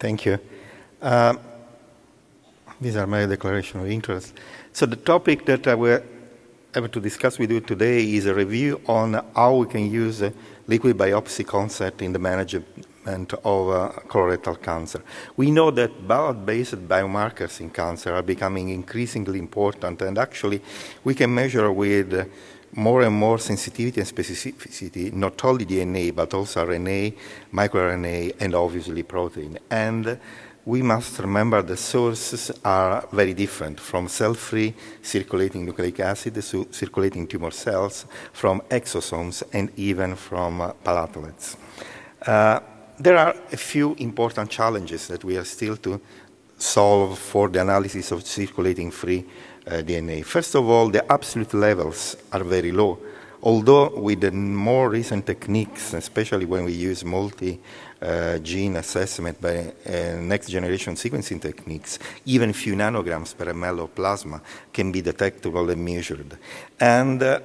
Thank you. Uh, these are my declaration of interest. So the topic that I will have to discuss with you today is a review on how we can use liquid biopsy concept in the management of uh, colorectal cancer. We know that blood-based biomarkers in cancer are becoming increasingly important, and actually we can measure with more and more sensitivity and specificity, not only DNA, but also RNA, microRNA, and obviously protein. And we must remember the sources are very different from cell-free circulating nucleic acid to circulating tumor cells, from exosomes, and even from uh, platelets. Uh, there are a few important challenges that we are still to solve for the analysis of circulating free DNA. First of all, the absolute levels are very low, although with the more recent techniques, especially when we use multi uh, gene assessment by uh, next generation sequencing techniques, even few nanograms per ml of plasma can be detectable and measured. And uh,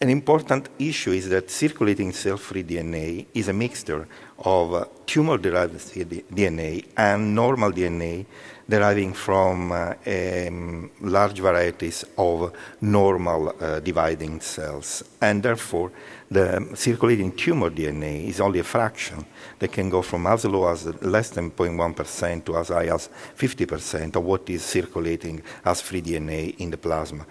an important issue is that circulating cell-free DNA is a mixture of uh, tumor-derived DNA and normal DNA deriving from uh, um, large varieties of normal uh, dividing cells. And therefore, the circulating tumor DNA is only a fraction that can go from as low as less than 0.1% to as high as 50% of what is circulating as free DNA in the plasma.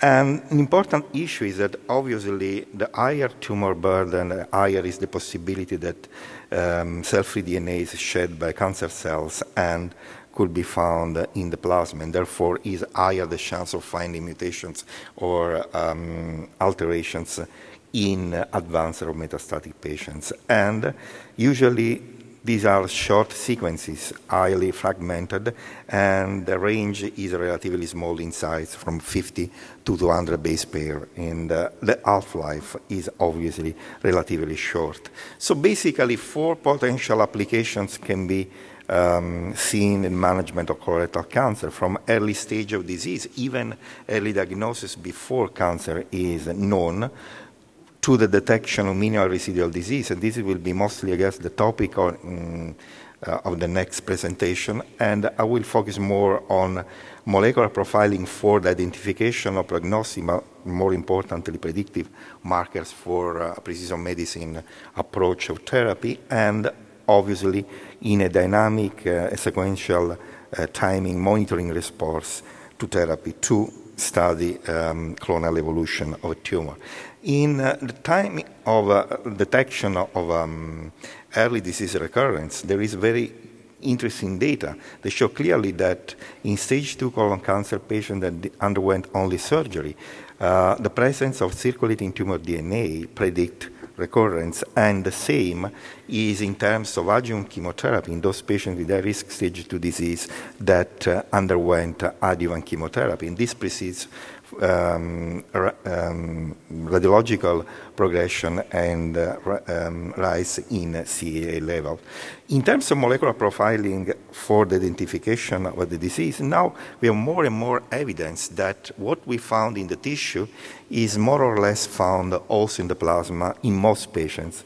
And an important issue is that obviously the higher tumor burden, the higher is the possibility that um, cell-free DNA is shed by cancer cells and could be found in the plasma, and therefore is higher the chance of finding mutations or um, alterations in advanced or metastatic patients. And usually these are short sequences, highly fragmented, and the range is relatively small in size, from 50 to 200 base pair, and uh, the half-life is obviously relatively short. So basically, four potential applications can be um, seen in management of colorectal cancer from early stage of disease, even early diagnosis before cancer is known, to the detection of minimal residual disease. And this will be mostly, I guess, the topic um, uh, of the next presentation. And I will focus more on molecular profiling for the identification of prognosis, but more importantly, predictive markers for uh, precision medicine approach of therapy, and obviously in a dynamic, uh, sequential uh, timing monitoring response to therapy to study um, clonal evolution of a tumor. In uh, the time of uh, detection of um, early disease recurrence, there is very interesting data that show clearly that in stage 2 colon cancer patients that underwent only surgery, uh, the presence of circulating tumor DNA predict recurrence, and the same is in terms of adjuvant chemotherapy in those patients with a risk stage 2 disease that uh, underwent adjuvant chemotherapy. And this precedes um, um, radiological progression and uh, um, rise in CA level. In terms of molecular profiling for the identification of the disease, now we have more and more evidence that what we found in the tissue is more or less found also in the plasma in most patients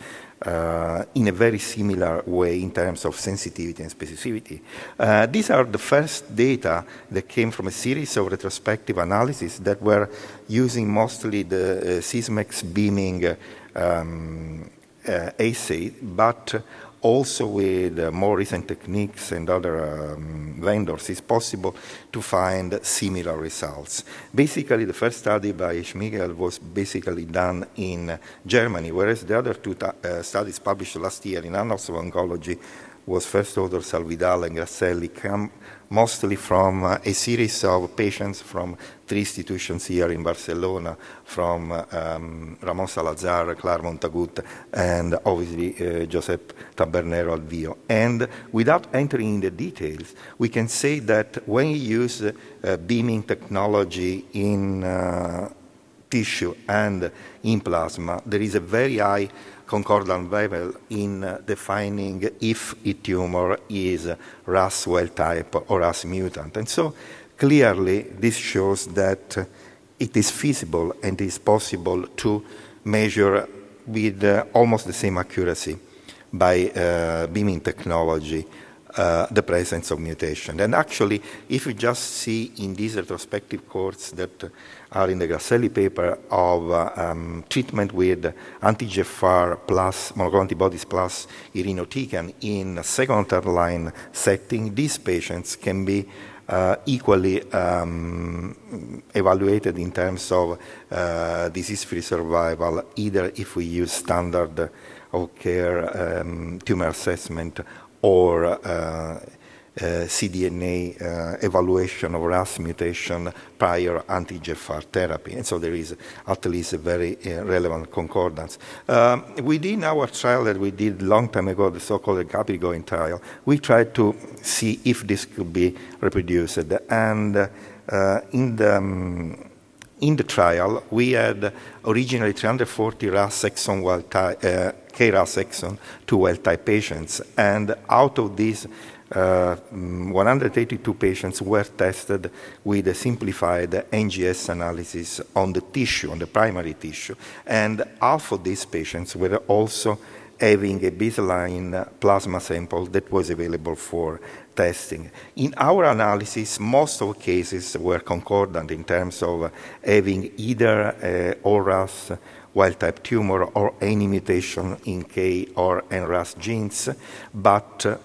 uh, in a very similar way in terms of sensitivity and specificity. Uh, these are the first data that came from a series of retrospective analyses that were using mostly the uh, BEAMing um, uh, assay, but also with uh, more recent techniques and other um, vendors, it's possible to find similar results. Basically, the first study by Schmiegel was basically done in Germany, whereas the other two uh, studies published last year in Annals of Oncology was first author Salvidal and Grasselli come mostly from uh, a series of patients from three institutions here in Barcelona, from um, Ramon Salazar, Clara Montagut, and obviously uh, Josep Tabernero Alvio. And without entering in the details, we can say that when you use uh, BEAMing technology in uh, tissue and in plasma, there is a very high concordant level in defining if a tumor is RAS wild type or RAS mutant. And so clearly this shows that it is feasible and is possible to measure with uh, almost the same accuracy by uh, BEAMing technology uh, the presence of mutation. And actually, if you just see in these retrospective cohorts that are in the Grasselli paper of uh, um, treatment with anti-EGFR plus monoclonal antibodies plus irinotecan in second third line setting, these patients can be uh, equally um, evaluated in terms of uh, disease-free survival, either if we use standard of care um, tumor assessment or uh, cDNA uh, evaluation of RAS mutation prior anti-EGFR therapy. And so there is at least a very uh, relevant concordance. Um, within our trial that we did long time ago, the so-called CAPRI-GOIM trial, we tried to see if this could be reproduced. And uh, in the um, in the trial, we had originally 340 RAS exon wild type, uh, KRAS exon to wild type patients, and out of these uh, 182 patients were tested with a simplified NGS analysis on the tissue, on the primary tissue. And half of these patients were also having a baseline plasma sample that was available for testing. In our analysis, most of cases were concordant in terms of having either ORAS wild type tumor or any mutation in K or NRAS genes, but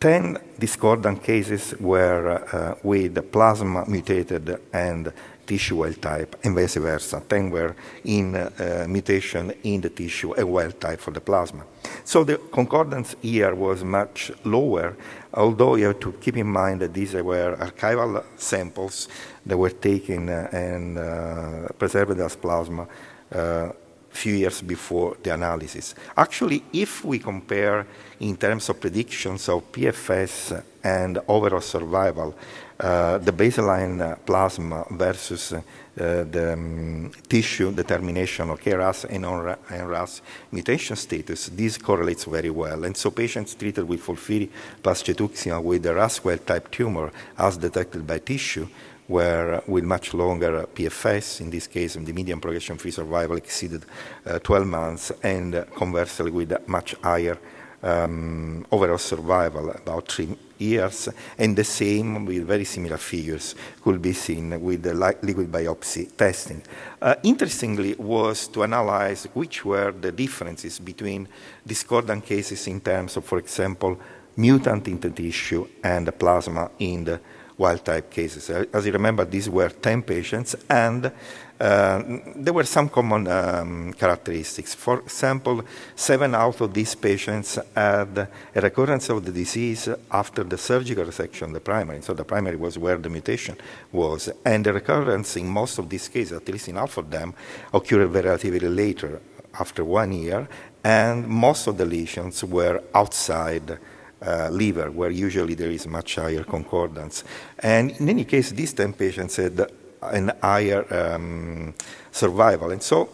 10 discordant cases were uh, with plasma mutated and tissue wild type, and vice versa. 10 were in uh, mutation in the tissue, a wild type for the plasma. So the concordance here was much lower, although you have to keep in mind that these were archival samples that were taken uh, and uh, preserved as plasma uh, few years before the analysis. Actually, if we compare in terms of predictions of PFS and overall survival, uh, the baseline uh, plasma versus uh, the um, tissue determination of KRAS and NRAS mutation status, this correlates very well. And so patients treated with FOLFIRI plus cetuximab with the RAS wild type tumor as detected by tissue where with much longer PFS, in this case, the median progression-free survival exceeded uh, 12 months, and conversely with much higher um, overall survival, about three years, and the same with very similar figures could be seen with the liquid biopsy testing. Uh, interestingly was to analyze which were the differences between discordant cases in terms of, for example, mutant in the tissue and the plasma in the wild type cases. As you remember, these were 10 patients, and uh, there were some common um, characteristics. For example, seven out of these patients had a recurrence of the disease after the surgical resection, the primary. So the primary was where the mutation was. And the recurrence in most of these cases, at least in half of them, occurred relatively later, after one year. And most of the lesions were outside uh, liver, where usually there is much higher concordance. And in any case, these 10 patients had an higher um, survival. And so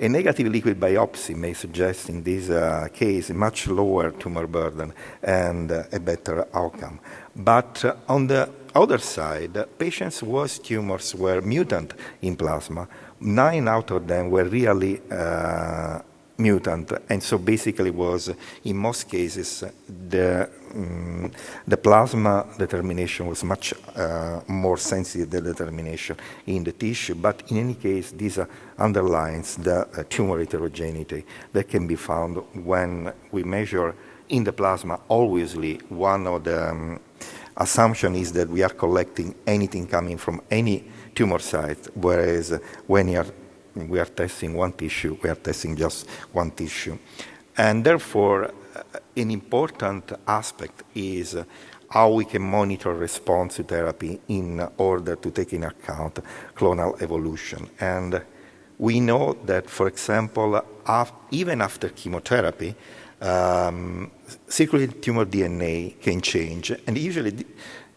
a negative liquid biopsy may suggest in this uh, case much lower tumor burden and uh, a better outcome. But uh, on the other side, patients whose tumors were mutant in plasma, nine out of them were really uh, mutant, and so basically was in most cases the um, the plasma determination was much uh, more sensitive than determination in the tissue. But in any case, this uh, underlines the uh, tumor heterogeneity that can be found when we measure in the plasma. Obviously, one of the um, assumption is that we are collecting anything coming from any tumor site, whereas when you are we are testing one tissue, we are testing just one tissue. And therefore, uh, an important aspect is how we can monitor response to therapy in order to take in account clonal evolution. And we know that, for example, af- even after chemotherapy, um, circulating tumor DNA can change, and usually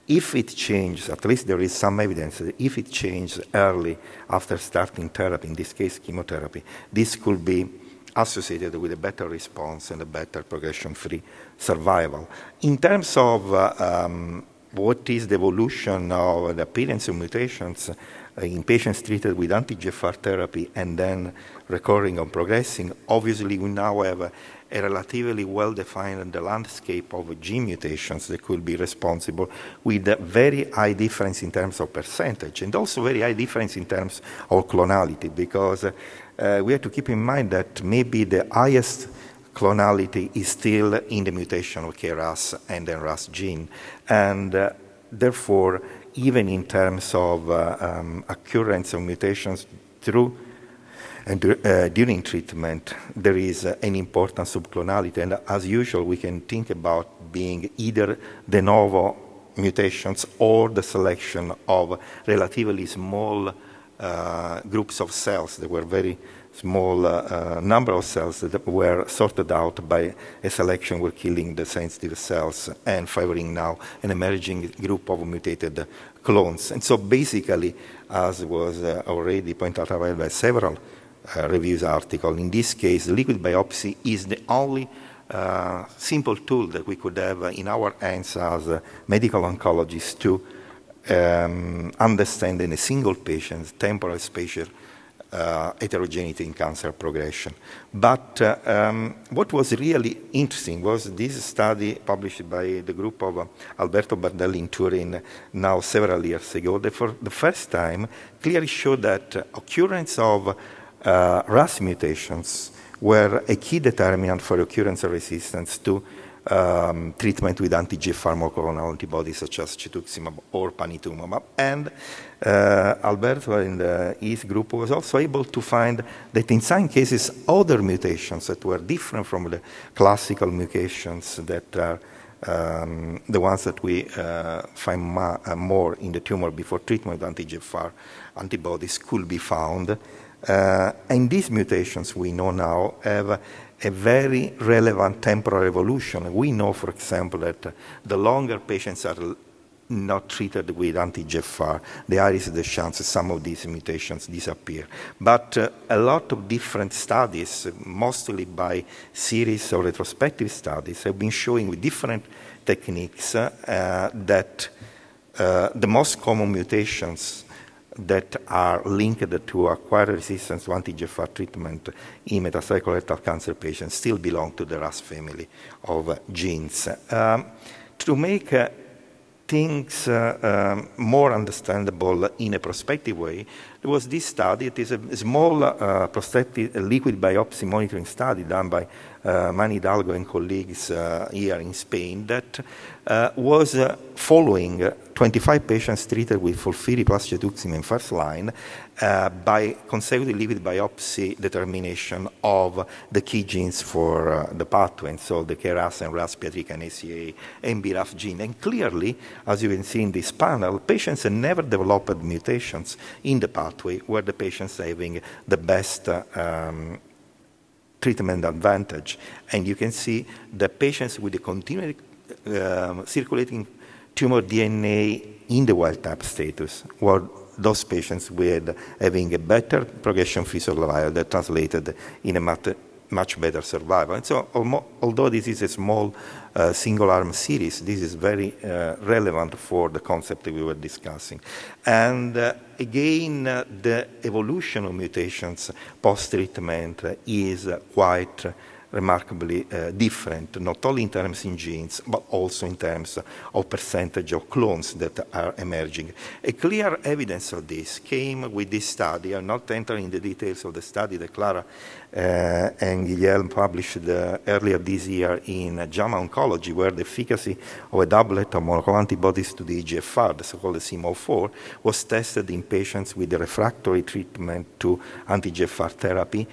if it changes, at least there is some evidence that if it changes early after starting therapy, in this case chemotherapy, this could be associated with a better response and a better progression-free survival. In terms of uh, um, what is the evolution of the appearance of mutations uh, in patients treated with anti-EGFR therapy and then recurring or progressing, obviously we now have a relatively well-defined landscape of gene mutations that could be responsible with a very high difference in terms of percentage and also very high difference in terms of clonality because uh, we have to keep in mind that maybe the highest clonality is still in the mutation of KRAS and NRAS gene. And uh, therefore, even in terms of uh, um, occurrence of mutations through and uh, during treatment, there is uh, an important subclonality. And as usual, we can think about being either de novo mutations or the selection of relatively small uh, groups of cells There were very small uh, uh, number of cells that were sorted out by a selection were killing the sensitive cells and favoring now an emerging group of mutated clones. And so basically, as was uh, already pointed out by several uh, reviews articles, in this case, liquid biopsy is the only uh, simple tool that we could have in our hands as medical oncologists to um, understand in a single patient temporal spatial uh, heterogeneity in cancer progression. But uh, um, what was really interesting was this study published by the group of uh, Alberto Bardelli in Turin now several years ago that for the first time clearly showed that occurrence of uh, RAS mutations were a key determinant for occurrence of resistance to um, treatment with anti-EGFR monoclonal antibodies such as cetuximab or panitumumab. And uh, Alberto in the his group was also able to find that in some cases other mutations that were different from the classical mutations that are um, the ones that we uh, find ma- uh, more in the tumor before treatment with anti-EGFR antibodies could be found. Uh, and these mutations we know now have a very relevant temporal evolution. We know, for example, that the longer patients are not treated with anti-EGFR, the higher is the chance some of these mutations disappear. But uh, a lot of different studies, mostly by series or retrospective studies, have been showing with different techniques uh, that uh, the most common mutations that are linked to acquired resistance to anti-EGFR treatment in metastatic cancer patients still belong to the RAS family of genes. Um, to make uh, things uh, um, more understandable in a prospective way, there was this study. It is a small uh, prospective liquid biopsy monitoring study done by uh, Mani Hidalgo and colleagues uh, here in Spain that uh, was uh, following 25 patients treated with FOLFIRI plus cetuximab in first line uh, by consecutive liquid biopsy determination of the key genes for uh, the pathway, and so the KRAS and RAS, PI3K and ACA and BRAF gene. And clearly, as you can see in this panel, patients never developed mutations in the pathway where the patients having the best um, treatment advantage. And you can see the patients with the continued um, circulating tumor DNA in the wild type status were those patients with having a better progression-free survival that translated in a much better survival. And so, although this is a small uh, single-arm series, this is very uh, relevant for the concept that we were discussing. And uh, again, uh, the evolution of mutations post-treatment is quite remarkably uh, different, not only in terms of genes, but also in terms of percentage of clones that are emerging. A clear evidence of this came with this study. I'm not entering the details of the study that Clara uh, and Guillem published uh, earlier this year in JAMA Oncology, where the efficacy of a doublet of monoclonal antibodies to the EGFR, the so-called Sym004, was tested in patients with refractory treatment to anti-EGFR therapy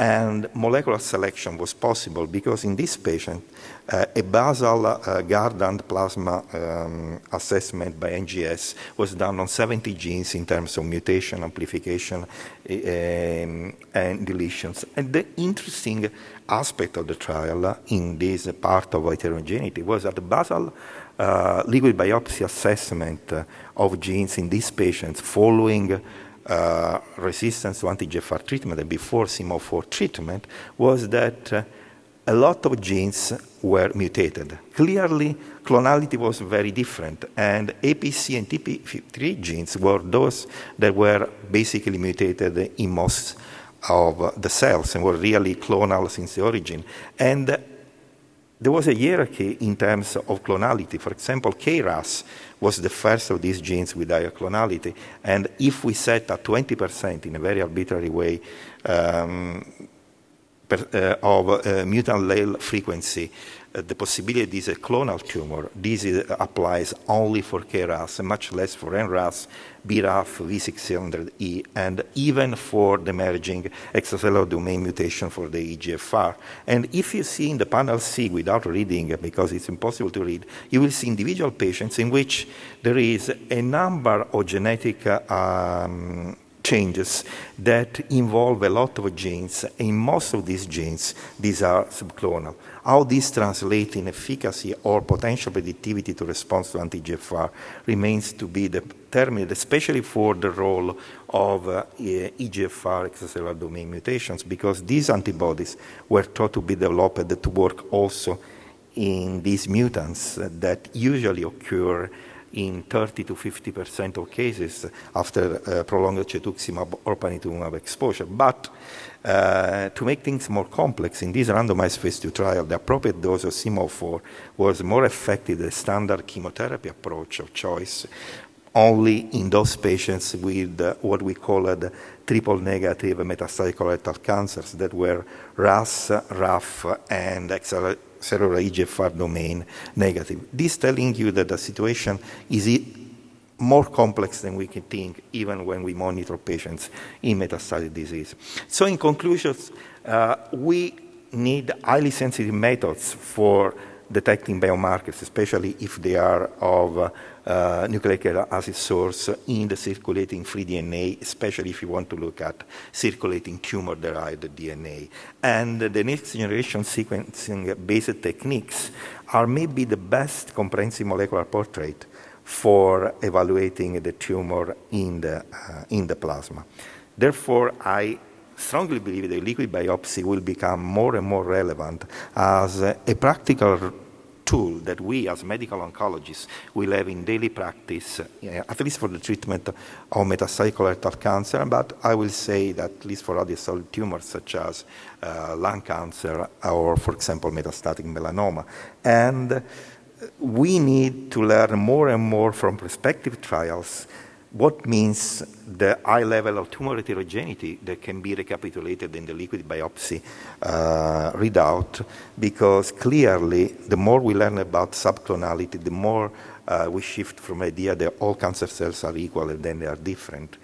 and molecular selection was possible because in this patient, uh, a basal uh, Guardant plasma um, assessment by NGS was done on 70 genes in terms of mutation, amplification, um, and deletions. And the interesting aspect of the trial in this part of heterogeneity was that the basal uh, liquid biopsy assessment of genes in these patients following uh, resistance to anti-EGFR treatment and before Sym004 treatment was that uh, a lot of genes were mutated. Clearly, clonality was very different, and APC and TP53 genes were those that were basically mutated in most of the cells and were really clonal since the origin. And there was a hierarchy in terms of clonality. For example, KRAS was the first of these genes with higher clonality. And if we set at 20% in a very arbitrary way um, per, uh, of uh, mutant allele frequency, uh, the possibility is a clonal tumor. This is, applies only for KRAS much less for NRAS, BRAF, V600E, and even for the emerging extracellular domain mutation for the EGFR. And if you see in the panel C without reading, because it's impossible to read, you will see individual patients in which there is a number of genetic um, changes that involve a lot of genes. In most of these genes, these are subclonal. How this translates in efficacy or potential predictivity to response to anti-EGFR remains to be determined, especially for the role of uh, EGFR extracellular domain mutations, because these antibodies were thought to be developed to work also in these mutants that usually occur in 30 to 50 percent of cases after uh, prolonged cetuximab or panitumumab exposure. But uh, to make things more complex, in this randomized phase 2 trial, the appropriate dose of Sym004 was more effective than the standard chemotherapy approach of choice, only in those patients with uh, what we call uh, triple negative metastatic colorectal cancers that were RAS, RAF, and cellular EGFR domain negative. This telling you that the situation is more complex than we can think, even when we monitor patients in metastatic disease. So, in conclusion, uh, we need highly sensitive methods for detecting biomarkers, especially if they are of uh, nucleic acid source in the circulating free DNA, especially if you want to look at circulating tumor-derived DNA. And the next generation sequencing-based techniques are maybe the best comprehensive molecular portrait for evaluating the tumor in the, uh, in the plasma. Therefore, I strongly believe that liquid biopsy will become more and more relevant as a practical tool that we as medical oncologists will have in daily practice, at least for the treatment of metastatic colorectal cancer, but I will say that at least for other solid tumors such as uh, lung cancer or, for example, metastatic melanoma. And we need to learn more and more from prospective trials what means the high level of tumor heterogeneity that can be recapitulated in the liquid biopsy uh, readout, because clearly the more we learn about subclonality, the more uh, we shift from the idea that all cancer cells are equal and then they are different.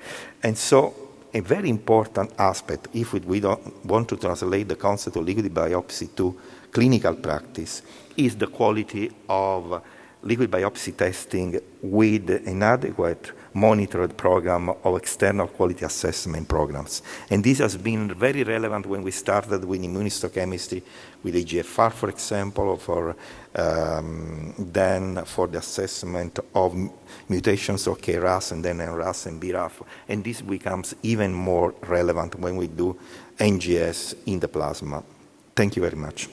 And so a very important aspect, if we, we don't want to translate the concept of liquid biopsy to clinical practice, is the quality of liquid biopsy testing with an adequate monitored program of external quality assessment programs. And this has been very relevant when we started with immunohistochemistry, with EGFR, for example, or for um, then for the assessment of mutations of KRAS and then NRAS and BRAF. And this becomes even more relevant when we do NGS in the plasma. Thank you very much.